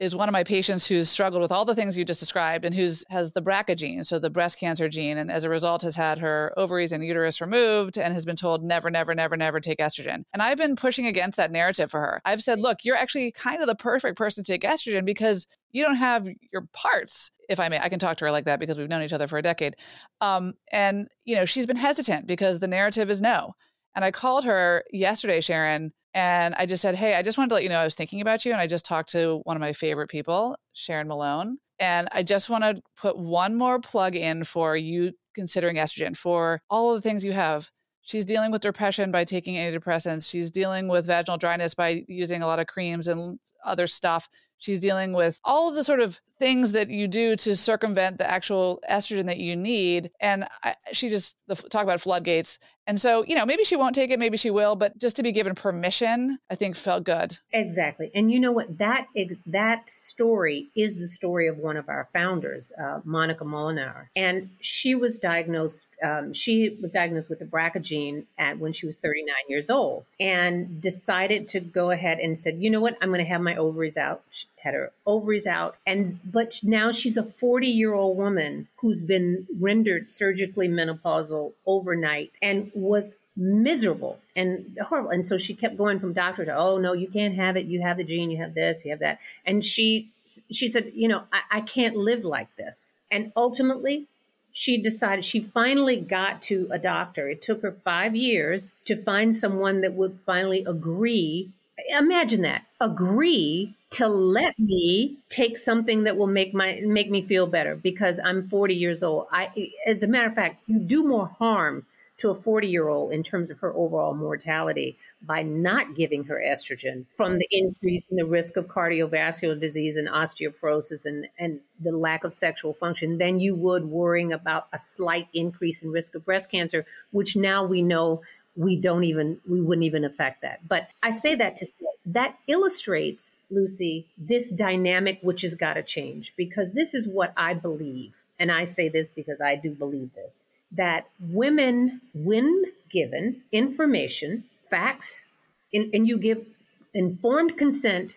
is one of my patients who's struggled with all the things you just described and who's has the BRCA gene, so the breast cancer gene, and as a result has had her ovaries and uterus removed and has been told never, never, never, never take estrogen. And I've been pushing against that narrative for her. I've said, look, you're actually kind of the perfect person to take estrogen because you don't have your parts, if I may. I can talk to her like that because we've known each other for a decade. Um, and you know, she's been hesitant because the narrative is no. And I called her yesterday, Sharon, and I just said, Hey, I just wanted to let you know I was thinking about you. And I just talked to one of my favorite people, Sharon Malone. And I just want to put one more plug in for you considering estrogen for all of the things you have. She's dealing with depression by taking antidepressants. She's dealing with vaginal dryness by using a lot of creams and other stuff. She's dealing with all of the sort of things that you do to circumvent the actual estrogen that you need. And I, she just the, talk about floodgates. And so, you know, maybe she won't take it, maybe she will, but just to be given permission, I think felt good. Exactly. And you know what? That that story is the story of one of our founders, uh, Monica Molenaar, and she was diagnosed. Um, she was diagnosed with the BRCA gene at when she was 39 years old, and decided to go ahead and said, you know what? I'm going to have my ovaries out. She had her ovaries out, and but now she's a 40 year old woman who's been rendered surgically menopausal overnight and was miserable and horrible. And so she kept going from doctor to, oh no, you can't have it. You have the gene, you have this, you have that. And she she said, you know, I, I can't live like this. And ultimately, she decided she finally got to a doctor. It took her five years to find someone that would finally agree. Imagine that agree to let me take something that will make my make me feel better because I'm 40 years old. I as a matter of fact, you do more harm to a 40 year old in terms of her overall mortality by not giving her estrogen from the increase in the risk of cardiovascular disease and osteoporosis and, and the lack of sexual function than you would worrying about a slight increase in risk of breast cancer, which now we know we don't even we wouldn't even affect that. But i say that to say that illustrates lucy this dynamic which has got to change because this is what i believe and i say this because i do believe this that women when given information facts in, and you give informed consent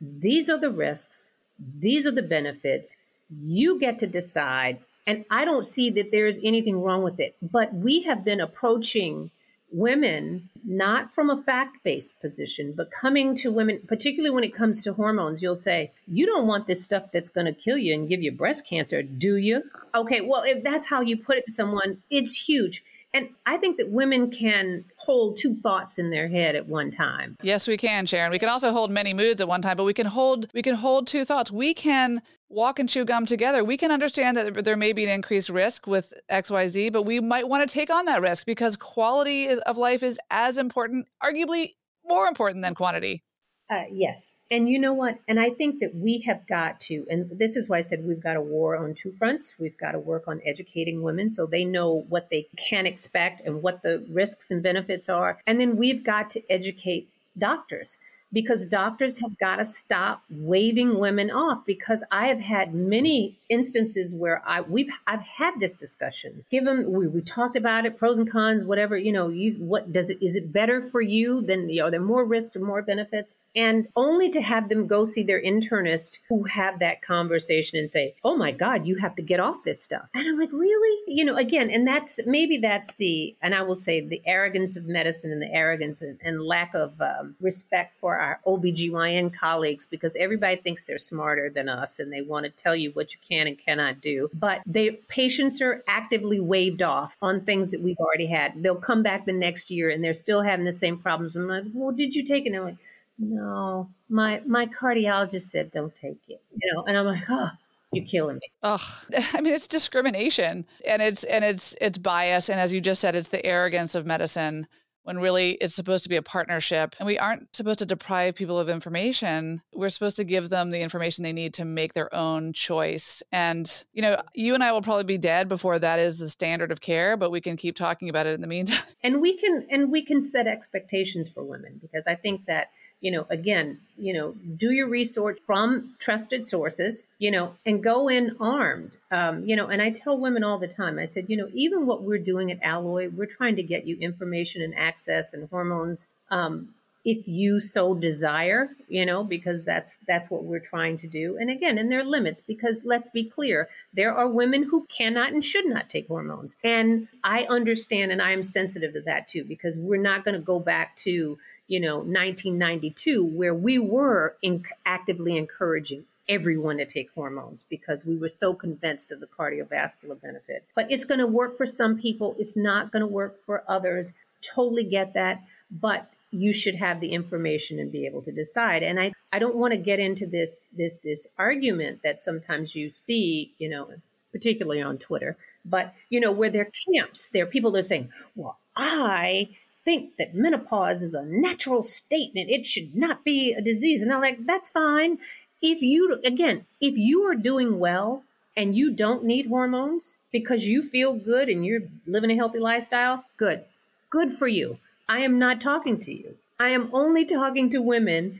these are the risks these are the benefits you get to decide and i don't see that there's anything wrong with it. But we have been approaching women not from a fact based position, but coming to women, particularly when it comes to hormones, you'll say, You don't want this stuff that's going to kill you and give you breast cancer, do you? Okay, well, if that's how you put it to someone, it's huge. And I think that women can hold two thoughts in their head at one time. Yes, we can, Sharon. We can also hold many moods at one time, but we can hold we can hold two thoughts. We can walk and chew gum together. We can understand that there may be an increased risk with XYZ, but we might want to take on that risk because quality of life is as important, arguably more important than quantity. Uh, yes. And you know what? And I think that we have got to, and this is why I said we've got a war on two fronts. We've got to work on educating women so they know what they can expect and what the risks and benefits are. And then we've got to educate doctors because doctors have got to stop waving women off because I have had many instances where I we've I've had this discussion. Given we, we talked about it, pros and cons, whatever, you know, you what does it is it better for you than you know, are there more risks or more benefits? And only to have them go see their internist who have that conversation and say, Oh my God, you have to get off this stuff. And I'm like, Really? You know, again, and that's maybe that's the and I will say the arrogance of medicine and the arrogance and, and lack of um, respect for our OBGYN colleagues because everybody thinks they're smarter than us and they want to tell you what you can and cannot do. But they patients are actively waved off on things that we've already had. They'll come back the next year and they're still having the same problems. I'm like, well, did you take it? And I'm like, no, my my cardiologist said don't take it. You know, and I'm like, oh, you're killing me. Ugh. I mean, it's discrimination and it's and it's it's bias. And as you just said, it's the arrogance of medicine when really it's supposed to be a partnership. And we aren't supposed to deprive people of information. We're supposed to give them the information they need to make their own choice. And, you know, you and I will probably be dead before that is the standard of care, but we can keep talking about it in the meantime. And we can and we can set expectations for women because I think that you know, again, you know, do your research from trusted sources, you know, and go in armed. Um, you know, and I tell women all the time, I said, you know, even what we're doing at Alloy, we're trying to get you information and access and hormones. Um, if you so desire, you know, because that's that's what we're trying to do. And again, and there are limits because let's be clear, there are women who cannot and should not take hormones. And I understand and I am sensitive to that too, because we're not going to go back to you know 1992 where we were in, actively encouraging everyone to take hormones because we were so convinced of the cardiovascular benefit. But it's going to work for some people it's not going to work for others. Totally get that but you should have the information and be able to decide. And i i don't want to get into this this this argument that sometimes you see you know particularly on twitter but you know where there are camps there are people that are saying well i think that menopause is a natural state and it should not be a disease. And I'm like, that's fine. If you, again, if you are doing well and you don't need hormones because you feel good and you're living a healthy lifestyle, good. Good for you. I am not talking to you. I am only talking to women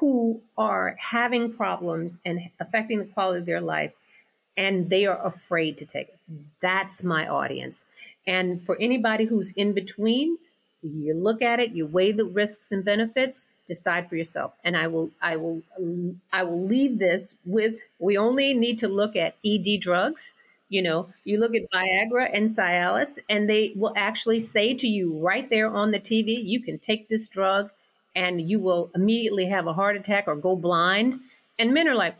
who are having problems and affecting the quality of their life and they are afraid to take it. That's my audience. And for anybody who's in between, you look at it, you weigh the risks and benefits, decide for yourself. And I will, I will, I will leave this with: we only need to look at ED drugs. You know, you look at Viagra and Cialis, and they will actually say to you right there on the TV, you can take this drug, and you will immediately have a heart attack or go blind. And men are like,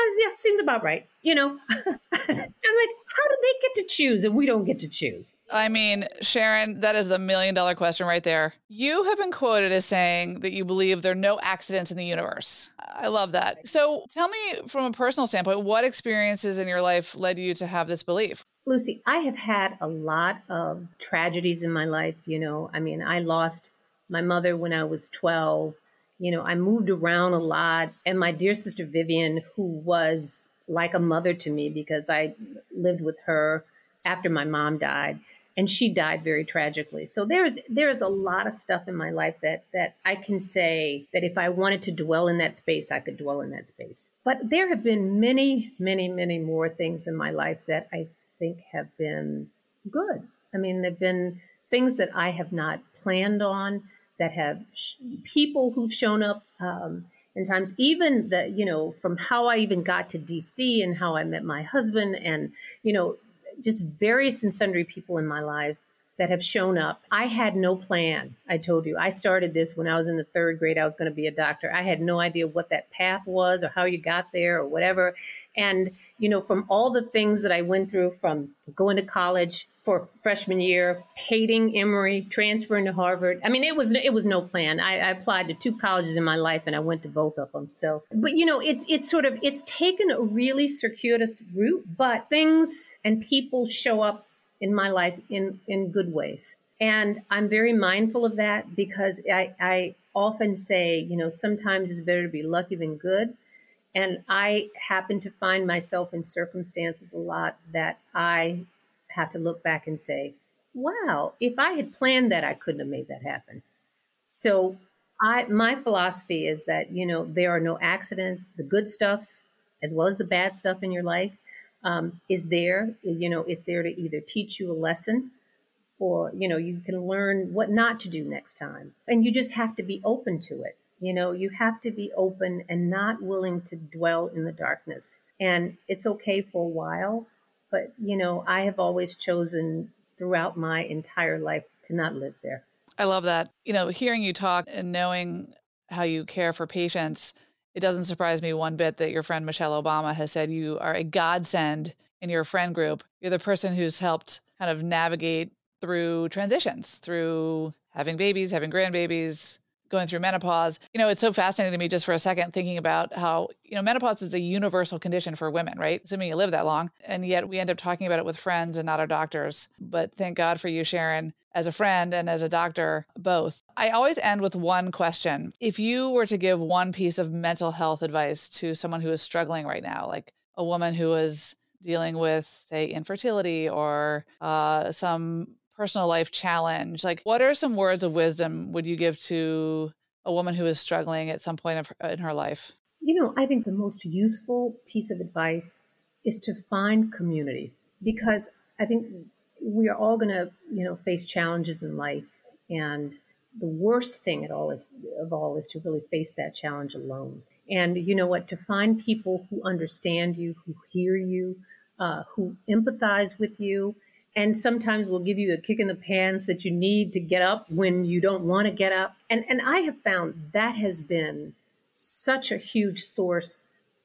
uh, yeah, seems about right. You know, I'm like, how do they get to choose and we don't get to choose? I mean, Sharon, that is the million dollar question right there. You have been quoted as saying that you believe there are no accidents in the universe. I love that. So tell me from a personal standpoint, what experiences in your life led you to have this belief? Lucy, I have had a lot of tragedies in my life. You know, I mean, I lost my mother when I was 12 you know, I moved around a lot. And my dear sister Vivian, who was like a mother to me because I lived with her after my mom died, and she died very tragically. So there's there's a lot of stuff in my life that that I can say that if I wanted to dwell in that space, I could dwell in that space. But there have been many, many, many more things in my life that I think have been good. I mean, there've been things that I have not planned on that have sh- people who've shown up um, in times, even the, you know, from how I even got to DC and how I met my husband and, you know, just various and sundry people in my life that have shown up. I had no plan. I told you, I started this when I was in the third grade. I was going to be a doctor. I had no idea what that path was or how you got there or whatever. And, you know, from all the things that I went through from going to college for freshman year, hating Emory, transferring to Harvard. I mean, it was it was no plan. I, I, applied to two colleges in my life, and I went to both of them. So, but you know, it's it's sort of it's taken a really circuitous route, but things and people show up in my life in in good ways, and I'm very mindful of that because I I often say, you know, sometimes it's better to be lucky than good. And I happen to find myself in circumstances a lot that I have to look back and say, wow, if I had planned that, I couldn't have made that happen. So I, my philosophy is that, you know, there are no accidents. The good stuff, as well as the bad stuff in your life, um, is there. You know, it's there to either teach you a lesson or, you know, you can learn what not to do next time. And you just have to be open to it. You know, you have to be open and not willing to dwell in the darkness. And it's okay for a while, but, you know, I have always chosen throughout my entire life to not live there. I love that. You know, hearing you talk and knowing how you care for patients, it doesn't surprise me one bit that your friend Michelle Obama has said you are a godsend in your friend group. You're the person who's helped kind of navigate through transitions, through having babies, having grandbabies, going through menopause. You know, it's so fascinating to me just for a second thinking about how, you know, menopause is a universal condition for women, right? Assuming you live that long. And yet we end up talking about it with friends and not our doctors. But thank God for you, Sharon, as a friend and as a doctor, both. I always end with one question. If you were to give one piece of mental health advice to someone who is struggling right now, like a woman who is dealing with, say, infertility or uh, some personal life challenge like what are some words of wisdom would you give to a woman who is struggling at some point of in her life? You know i think the most useful piece of advice is to find community because i think we are all going to you know face challenges in life and the worst thing at all is of all is to really face that challenge alone. And you know what? To find people who understand you who hear you uh, who empathize with you and sometimes will give you a kick in the pants that you need to get up when you don't want to get up. And and I have found that has been such a huge source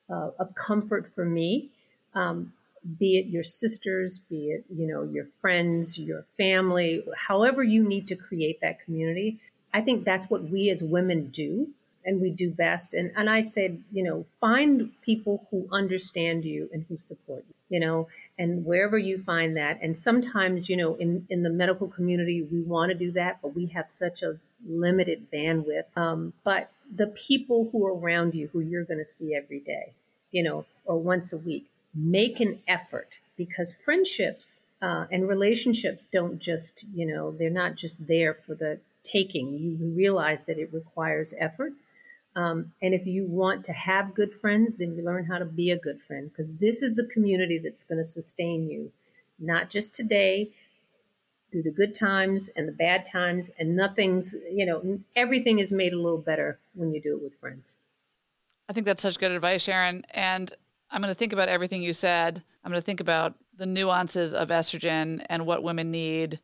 uh, of comfort for me. Um, be it your sisters, be it you know your friends, your family, however you need to create that community. I think that's what we as women do and we do best. And and I said, you know, find people who understand you and who support you, you know, and wherever you find that. And sometimes, you know, in, in the medical community, we want to do that, but we have such a limited bandwidth. Um, but the people who are around you, who you're going to see every day, you know, or once a week, make an effort because friendships uh, and relationships don't just, you know, they're not just there for the taking. You realize that it requires effort um, and if you want to have good friends, then you learn how to be a good friend because this is the community that's going to sustain you, not just today, through the good times and the bad times. And nothing's, you know, everything is made a little better when you do it with friends. I think that's such good advice, Sharon. And I'm going to think about everything you said. I'm going to think about the nuances of estrogen and what women need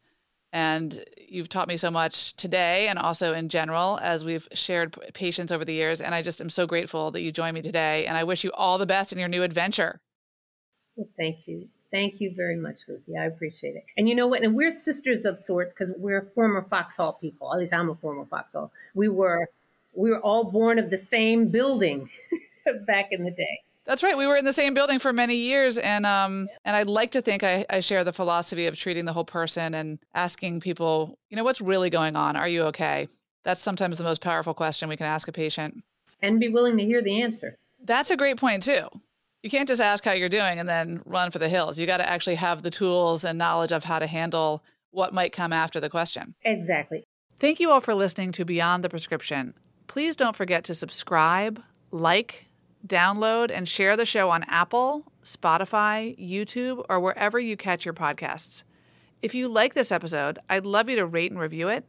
and you've taught me so much today and also in general as we've shared patients over the years. And I just am so grateful that you joined me today. And I wish you all the best in your new adventure. Well, thank you. Thank you very much, Lucy. I appreciate it. And you know what? And we're sisters of sorts because we're former Foxhall people. At least I'm a former Foxhall. We were we were all born of the same building back in the day. That's right. We were in the same building for many years, and um, and I'd like to think I, I share the philosophy of treating the whole person and asking people, you know, what's really going on? Are you okay? That's sometimes the most powerful question we can ask a patient, and be willing to hear the answer. That's a great point too. You can't just ask how you're doing and then run for the hills. You got to actually have the tools and knowledge of how to handle what might come after the question. Exactly. Thank you all for listening to Beyond the Prescription. Please don't forget to subscribe, like download, and share the show on Apple, Spotify, YouTube, or wherever you catch your podcasts. If you like this episode, I'd love you to rate and review it.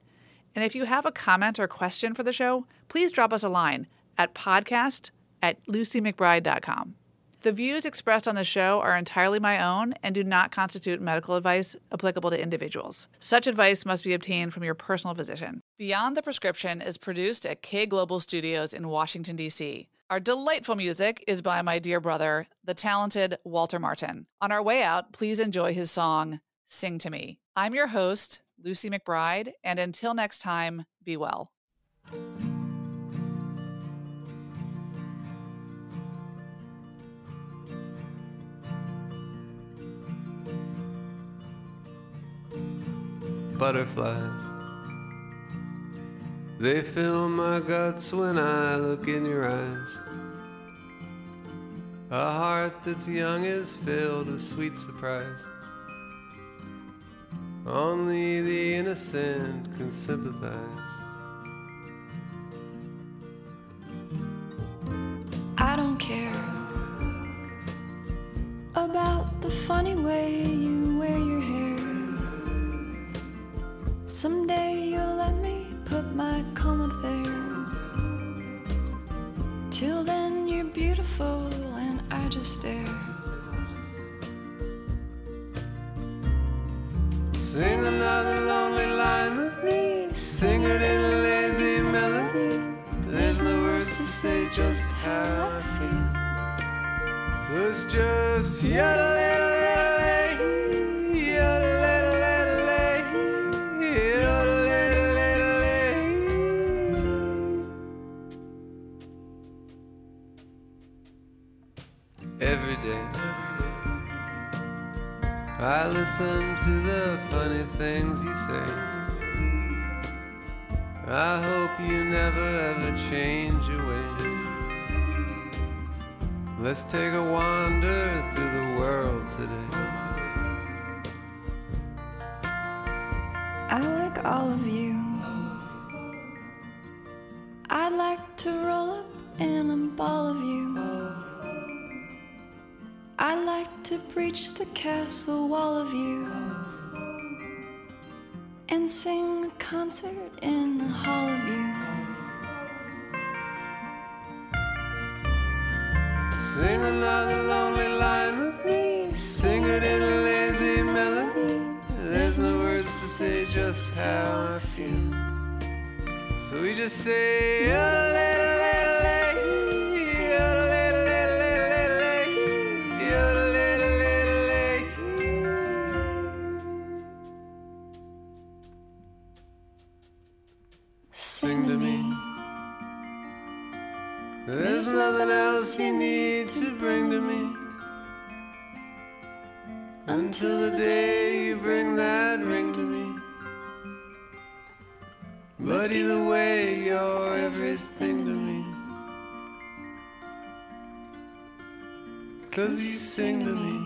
And if you have a comment or question for the show, please drop us a line at podcast at lucymcbride.com. The views expressed on the show are entirely my own and do not constitute medical advice applicable to individuals. Such advice must be obtained from your personal physician. Beyond the Prescription is produced at K Global Studios in Washington, D.C. Our delightful music is by my dear brother, the talented Walter Martin. On our way out, please enjoy his song, Sing to Me. I'm your host, Lucy McBride, and until next time, be well. Butterflies. They fill my guts when I look in your eyes. A heart that's young is filled with sweet surprise. Only the innocent can sympathize. I don't care about the funny way you wear your hair. Someday you'll let me put my comb up there. Till then, you're beautiful and I just stare. Sing another lonely line with me. Sing it in a lazy melody. There's no words to say, just how I feel. So it's just yodel, listen to the funny things you say. I hope you never ever change your ways. Let's take a wander through the world today. I like all of you. Breach the castle wall of you and sing a concert in the hall of you. Sing another lonely line with me. Sing it in a lazy melody. There's no words to say just how I feel. So we just say, Sing Nothing else you need to bring to me until the day you bring that ring to me. But either way, you're everything to me. Cause you sing to me.